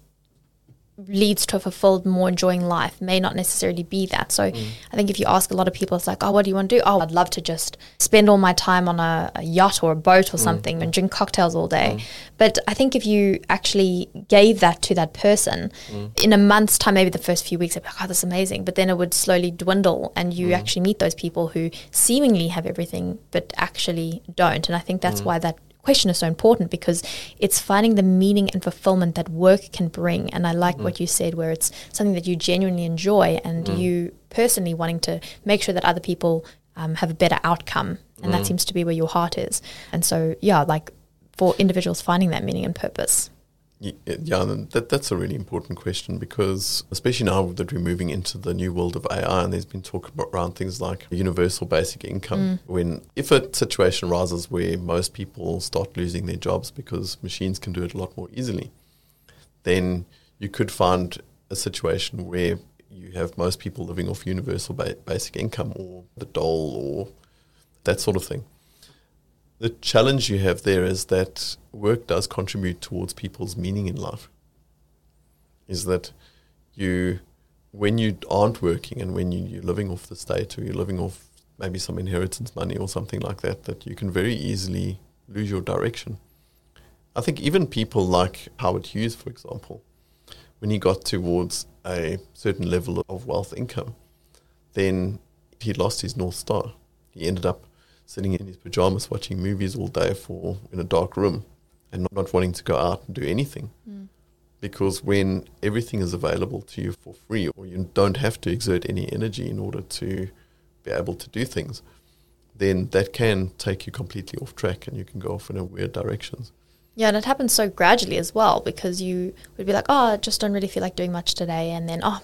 leads to a fulfilled, more enjoying life may not necessarily be that. So mm. I think if you ask a lot of people, it's like, oh, what do you want to do? Oh, I'd love to just spend all my time on a, a yacht or a boat or mm. something and drink cocktails all day. Mm. But I think if you actually gave that to that person mm. in a month's time, maybe the first few weeks, they'd be like, oh, that's amazing. But then it would slowly dwindle and you mm. actually meet those people who seemingly have everything but actually don't. And I think that's mm. why that question is so important because it's finding the meaning and fulfillment that work can bring. And I like mm. what you said, where it's something that you genuinely enjoy and mm. you personally wanting to make sure that other people um, have a better outcome. And mm. that seems to be where your heart is. And so, yeah, like for individuals finding that meaning and purpose. Yeah, that, that's a really important question because, especially now that we're moving into the new world of AI, and there's been talk around things like universal basic income. Mm. When if a situation arises where most people start losing their jobs because machines can do it a lot more easily, then you could find a situation where you have most people living off universal ba- basic income or the dole or that sort of thing. The challenge you have there is that work does contribute towards people's meaning in life. Is that you, when you aren't working and when you, you're living off the state or you're living off maybe some inheritance money or something like that, that you can very easily lose your direction. I think even people like Howard Hughes, for example, when he got towards a certain level of wealth income, then he lost his North Star. He ended up sitting in his pajamas watching movies all day for in a dark room and not, not wanting to go out and do anything. Mm. Because when everything is available to you for free, or you don't have to exert any energy in order to be able to do things, then that can take you completely off track and you can go off in a weird directions. Yeah, and it happens so gradually as well because you would be like, oh, I just don't really feel like doing much today. And then, oh,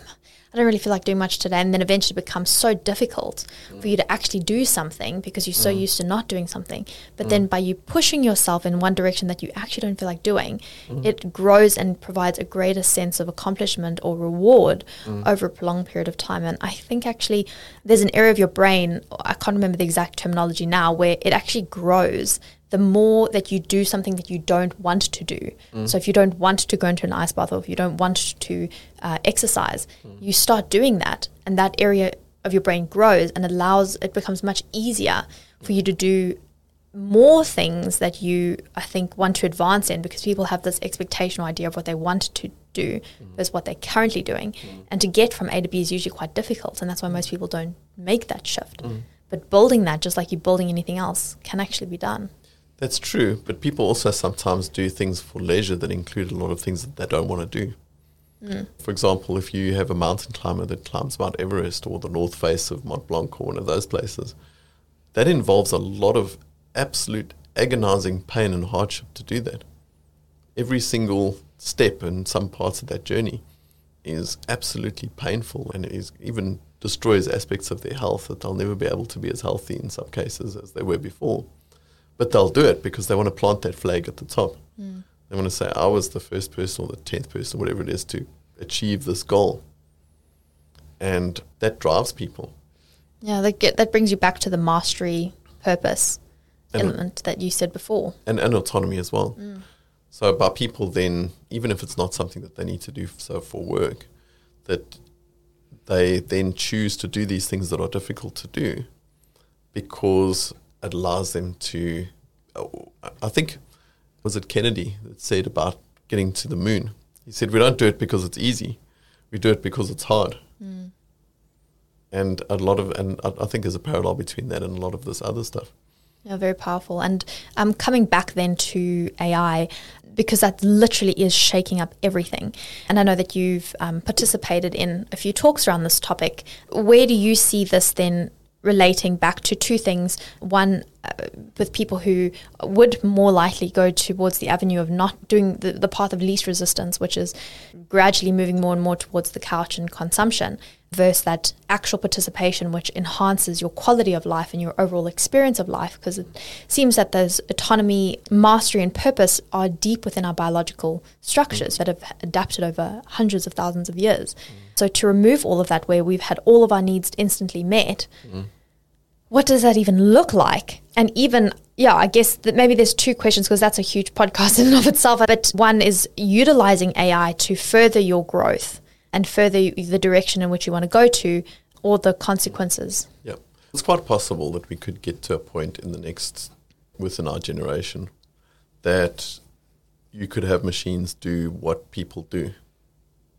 I don't really feel like doing much today. And then eventually it becomes so difficult mm. for you to actually do something because you're so mm. used to not doing something. But mm. then by you pushing yourself in one direction that you actually don't feel like doing, mm. it grows and provides a greater sense of accomplishment or reward mm. over a prolonged period of time. And I think actually there's an area of your brain, I can't remember the exact terminology now, where it actually grows the more that you do something that you don't want to do. Mm. So if you don't want to go into an ice bath or if you don't want to uh, exercise, mm. you start doing that, and that area of your brain grows and allows it becomes much easier for you to do more things that you I think want to advance in because people have this expectation or idea of what they want to do mm. versus what they're currently doing. Mm. And to get from A to B is usually quite difficult and that's why most people don't make that shift. Mm. But building that, just like you're building anything else, can actually be done. That's true, but people also sometimes do things for leisure that include a lot of things that they don't want to do. Mm. For example, if you have a mountain climber that climbs Mount Everest or the north face of Mont Blanc or one of those places, that involves a lot of absolute agonizing pain and hardship to do that. Every single step in some parts of that journey is absolutely painful and is even destroys aspects of their health that they'll never be able to be as healthy in some cases as they were before. But they'll do it because they want to plant that flag at the top. Mm. They want to say, I was the first person or the 10th person, whatever it is, to achieve this goal. And that drives people. Yeah, that, get, that brings you back to the mastery purpose and element that you said before. And, and autonomy as well. Mm. So by people then, even if it's not something that they need to do so for work, that they then choose to do these things that are difficult to do because allows them to. I think was it Kennedy that said about getting to the moon. He said we don't do it because it's easy, we do it because it's hard. Mm. And a lot of, and I, I think there's a parallel between that and a lot of this other stuff. Yeah, very powerful. And um, coming back then to AI, because that literally is shaking up everything. And I know that you've um, participated in a few talks around this topic. Where do you see this then relating back to two things. One, uh, with people who would more likely go towards the avenue of not doing the, the path of least resistance, which is gradually moving more and more towards the couch and consumption, versus that actual participation, which enhances your quality of life and your overall experience of life. Because it seems that those autonomy, mastery, and purpose are deep within our biological structures that have adapted over hundreds of thousands of years. Mm. So to remove all of that, where we've had all of our needs instantly met, mm what does that even look like? And even, yeah, I guess that maybe there's two questions because that's a huge podcast in and of itself. But one is utilizing AI to further your growth and further the direction in which you want to go to or the consequences. Yeah. It's quite possible that we could get to a point in the next, within our generation, that you could have machines do what people do.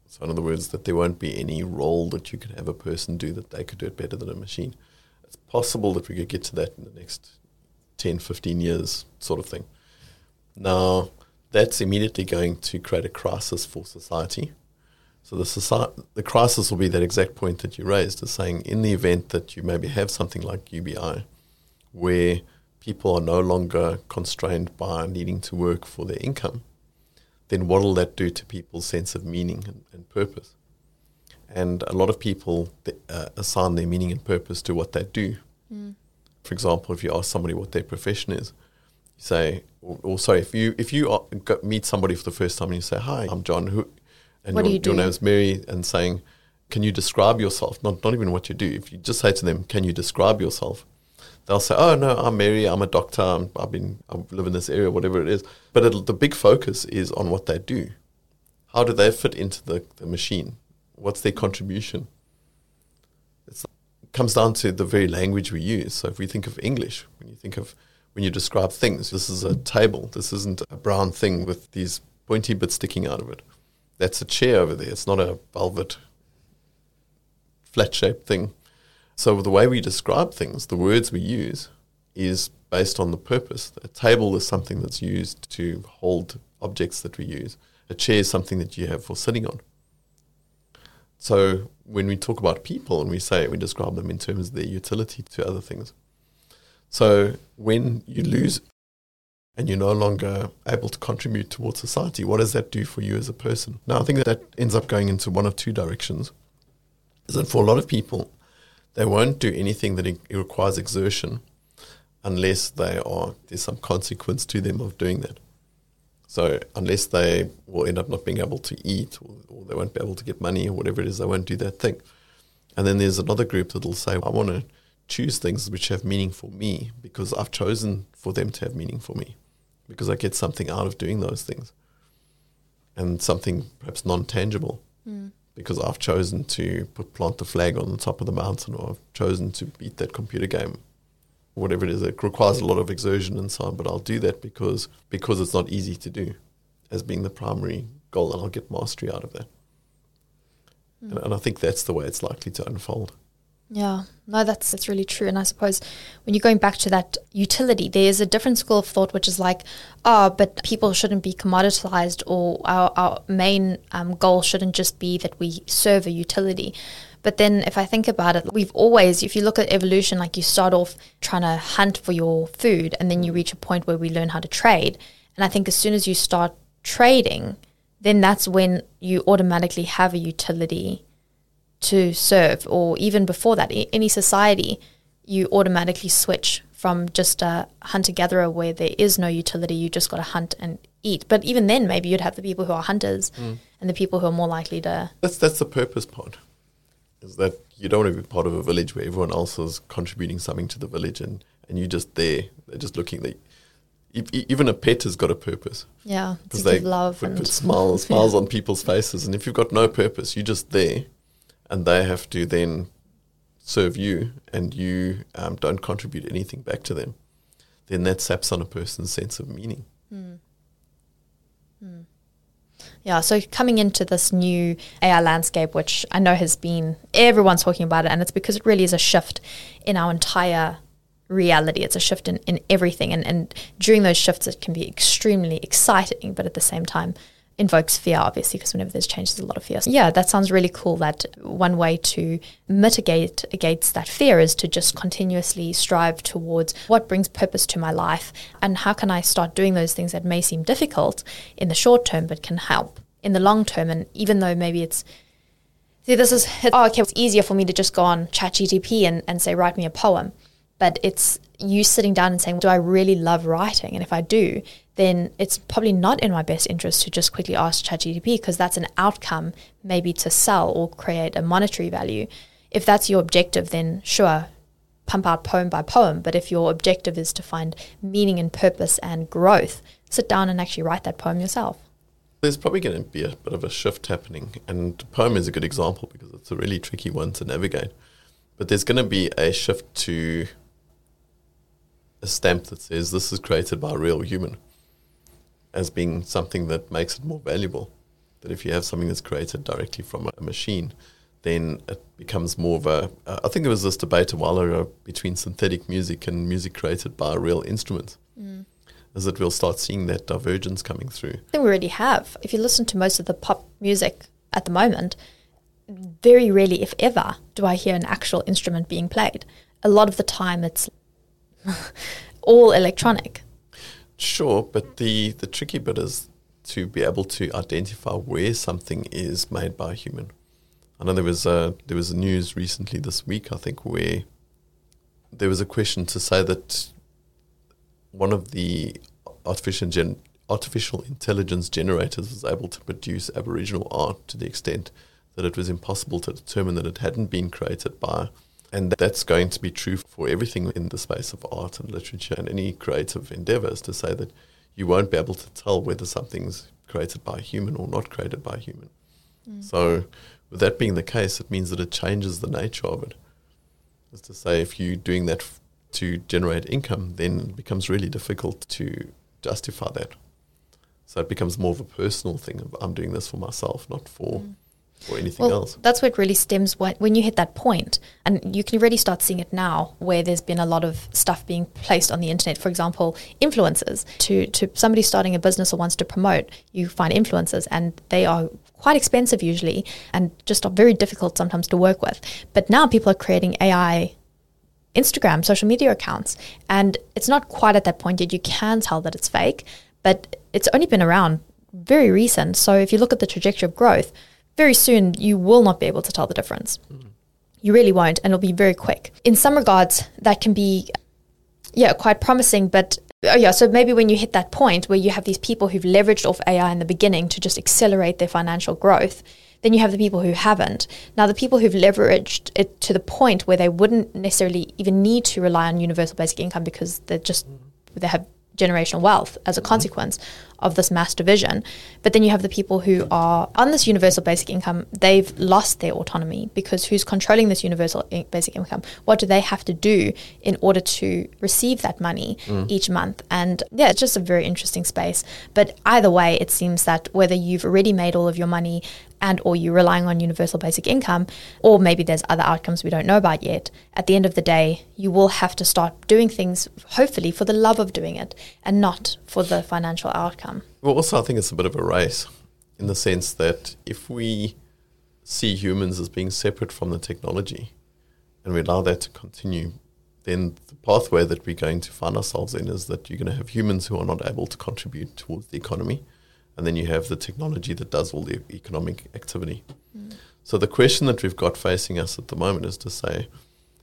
So, in other words, that there won't be any role that you could have a person do that they could do it better than a machine it's possible that we could get to that in the next 10, 15 years, sort of thing. Now, that's immediately going to create a crisis for society. So the society, the crisis will be that exact point that you raised, is saying in the event that you maybe have something like UBI, where people are no longer constrained by needing to work for their income, then what will that do to people's sense of meaning and, and purpose? And a lot of people uh, assign their meaning and purpose to what they do. Mm. For example, if you ask somebody what their profession is, you say, or, or sorry, if you if you meet somebody for the first time and you say, "Hi, I'm John," who, and what your, your name is Mary, and saying, "Can you describe yourself?" Not not even what you do. If you just say to them, "Can you describe yourself?" They'll say, "Oh no, I'm Mary. I'm a doctor. i have been I live in this area, whatever it is." But the big focus is on what they do. How do they fit into the, the machine? What's their contribution? It's, it comes down to the very language we use. So if we think of English, when you think of when you describe things, this is a table. This isn't a brown thing with these pointy bits sticking out of it. That's a chair over there. It's not a velvet flat shaped thing. So the way we describe things, the words we use, is based on the purpose. A table is something that's used to hold objects that we use. A chair is something that you have for sitting on. So when we talk about people and we say we describe them in terms of their utility to other things. So when you lose and you're no longer able to contribute towards society, what does that do for you as a person? Now, I think that, that ends up going into one of two directions. Is that for a lot of people, they won't do anything that it requires exertion unless they are there's some consequence to them of doing that. So unless they will end up not being able to eat or, or, they won't be able to get money or whatever it is, they won't do that thing. And then there's another group that'll say, I want to choose things which have meaning for me because I've chosen for them to have meaning for me because I get something out of doing those things and something perhaps non-tangible mm. because I've chosen to put, plant the flag on the top of the mountain or I've chosen to beat that computer game whatever it is. It requires a lot of exertion and so on, but I'll do that because because it's not easy to do as being the primary goal, and I'll get mastery out of that. Mm. And, and I think that's the way it's likely to unfold. Yeah, no, that's that's really true. And I suppose when you're going back to that utility, there is a different school of thought which is like, oh, but people shouldn't be commoditized, or our, our main um, goal shouldn't just be that we serve a utility. But then if I think about it, we've always, if you look at evolution, like you start off trying to hunt for your food and then you reach a point where we learn how to trade. And I think as soon as you start trading, then that's when you automatically have a utility to serve. Or even before that, any society, you automatically switch from just a hunter gatherer where there is no utility, you just got to hunt and eat. But even then, maybe you'd have the people who are hunters mm. and the people who are more likely to. That's that's the purpose part. Is that you don't want to be part of a village where everyone else is contributing something to the village and, and you're just there. They're just looking. They, even a pet has got a purpose Yeah, to because they give love put, and put smiles smiles on people's faces. And if you've got no purpose, you're just there, and they have to then serve you, and you um, don't contribute anything back to them. Then that saps on a person's sense of meaning. Yeah, so coming into this new AI landscape, which I know has been everyone's talking about it, and it's because it really is a shift in our entire reality. It's a shift in, in everything. And, and during those shifts, it can be extremely exciting, but at the same time, invokes fear, obviously, because whenever there's change, there's a lot of fear. So yeah, that sounds really cool. That one way to mitigate against that fear is to just continuously strive towards what brings purpose to my life and how can I start doing those things that may seem difficult in the short term, but can help in the long term. And even though maybe it's See, this is oh, okay. It's easier for me to just go on ChatGTP and, and say, write me a poem. But it's you sitting down and saying, do I really love writing? And if I do, then it's probably not in my best interest to just quickly ask ChatGTP because that's an outcome, maybe to sell or create a monetary value. If that's your objective, then sure, pump out poem by poem. But if your objective is to find meaning and purpose and growth, sit down and actually write that poem yourself. There's probably going to be a bit of a shift happening, and poem is a good example because it's a really tricky one to navigate. But there's going to be a shift to a stamp that says this is created by a real human as being something that makes it more valuable. That if you have something that's created directly from a machine, then it becomes more of a. Uh, I think there was this debate a while ago between synthetic music and music created by a real instrument. Is that we'll start seeing that divergence coming through. I think we already have. If you listen to most of the pop music at the moment, very rarely, if ever, do I hear an actual instrument being played. A lot of the time, it's all electronic. Sure, but the, the tricky bit is to be able to identify where something is made by a human. I know there was a, there was news recently this week, I think, where there was a question to say that one of the artificial gen, artificial intelligence generators was able to produce Aboriginal art to the extent that it was impossible to determine that it hadn't been created by. And that's going to be true for everything in the space of art and literature and any creative endeavors to say that you won't be able to tell whether something's created by a human or not created by a human. Mm. So, with that being the case, it means that it changes the nature of it. Is to say, if you're doing that f- to generate income, then it becomes really difficult to justify that. So it becomes more of a personal thing. Of, I'm doing this for myself, not for mm. For anything Well, else. that's where it really stems when, when you hit that point, and you can really start seeing it now, where there's been a lot of stuff being placed on the internet. For example, influencers. To to somebody starting a business or wants to promote, you find influencers, and they are quite expensive usually, and just are very difficult sometimes to work with. But now people are creating AI Instagram, social media accounts. And it's not quite at that point yet. You can tell that it's fake, but it's only been around very recent. So if you look at the trajectory of growth, very soon you will not be able to tell the difference. Mm. You really won't, and it'll be very quick. In some regards, that can be, yeah, quite promising, but Oh yeah, so maybe when you hit that point where you have these people who've leveraged off AI in the beginning to just accelerate their financial growth, then you have the people who haven't. Now, the people who've leveraged it to the point where they wouldn't necessarily even need to rely on universal basic income because they're just they have generational wealth as a mm-hmm. consequence of this mass division. But then you have the people who are on this universal basic income, they've lost their autonomy because who's controlling this universal basic income? What do they have to do in order to receive that money mm. each month? And yeah, it's just a very interesting space. But either way, it seems that whether you've already made all of your money and or you're relying on universal basic income or maybe there's other outcomes we don't know about yet at the end of the day you will have to start doing things hopefully for the love of doing it and not for the financial outcome. Well, also, I think it's a bit of a race in the sense that if we see humans as being separate from the technology and we allow that to continue, then the pathway that we're going to find ourselves in is that you're going to have humans who are not able to contribute towards the economy, and then you have the technology that does all the economic activity. So the question that we've got facing us at the moment is to say,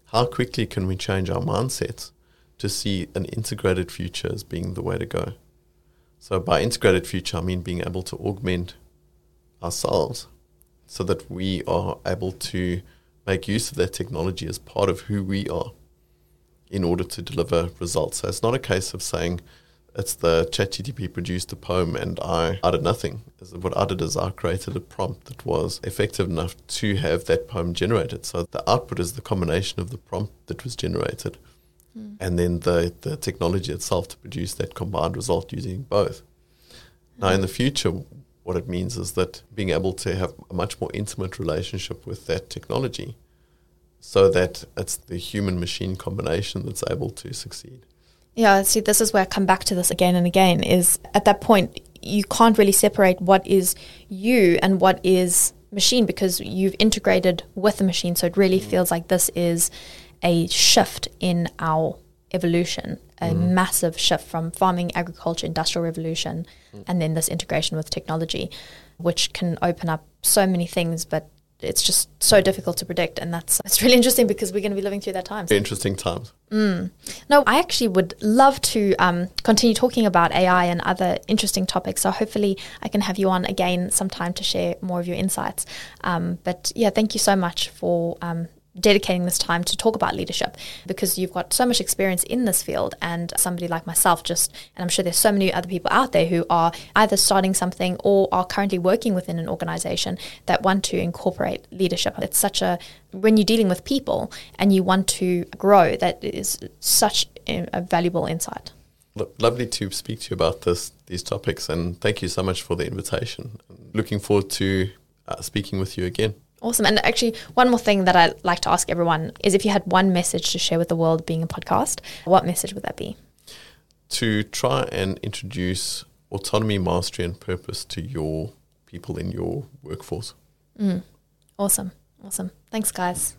how quickly can we change our mindsets to see an integrated future as being the way to go. So, by integrated future, I mean being able to augment ourselves so that we are able to make use of that technology as part of who we are in order to deliver results. So, it's not a case of saying, it's the ChatGTP produced a poem and I, I did nothing. What I did is I created a prompt that was effective enough to have that poem generated. So the output is the combination of the prompt that was generated mm. and then the, the technology itself to produce that combined result using both. Now, in the future, what it means is that being able to have a much more intimate relationship with that technology so that it's the human machine combination that's able to succeed. Yeah, see, this is where I come back to this again and again is at that point, you can't really separate what is you and what is machine because you've integrated with the machine. So it really mm. feels like this is a shift in our evolution, a mm. massive shift from farming, agriculture, industrial revolution, mm. and then this integration with technology, which can open up so many things, but it's just so difficult to predict and that's it's really interesting because we're going to be living through that time. Interesting times. Mm. no i actually would love to um, continue talking about ai and other interesting topics so hopefully i can have you on again sometime to share more of your insights. Um, but yeah thank you so much for um, dedicating this time to talk about leadership because you've got so much experience in this field and somebody like myself just and I'm sure there's so many other people out there who are either starting something or are currently working within an organization that want to incorporate leadership. It's such a when you're dealing with people and you want to grow that is such a valuable insight. Lovely to speak to you about this these topics and thank you so much for the invitation. Looking forward to uh, speaking with you again Awesome. And actually, one more thing that I like to ask everyone is if you had one message to share with the world being a podcast, what message would that be? To try and introduce autonomy, mastery, and purpose to your people in your workforce. Mm. Awesome. Awesome. Thanks, guys.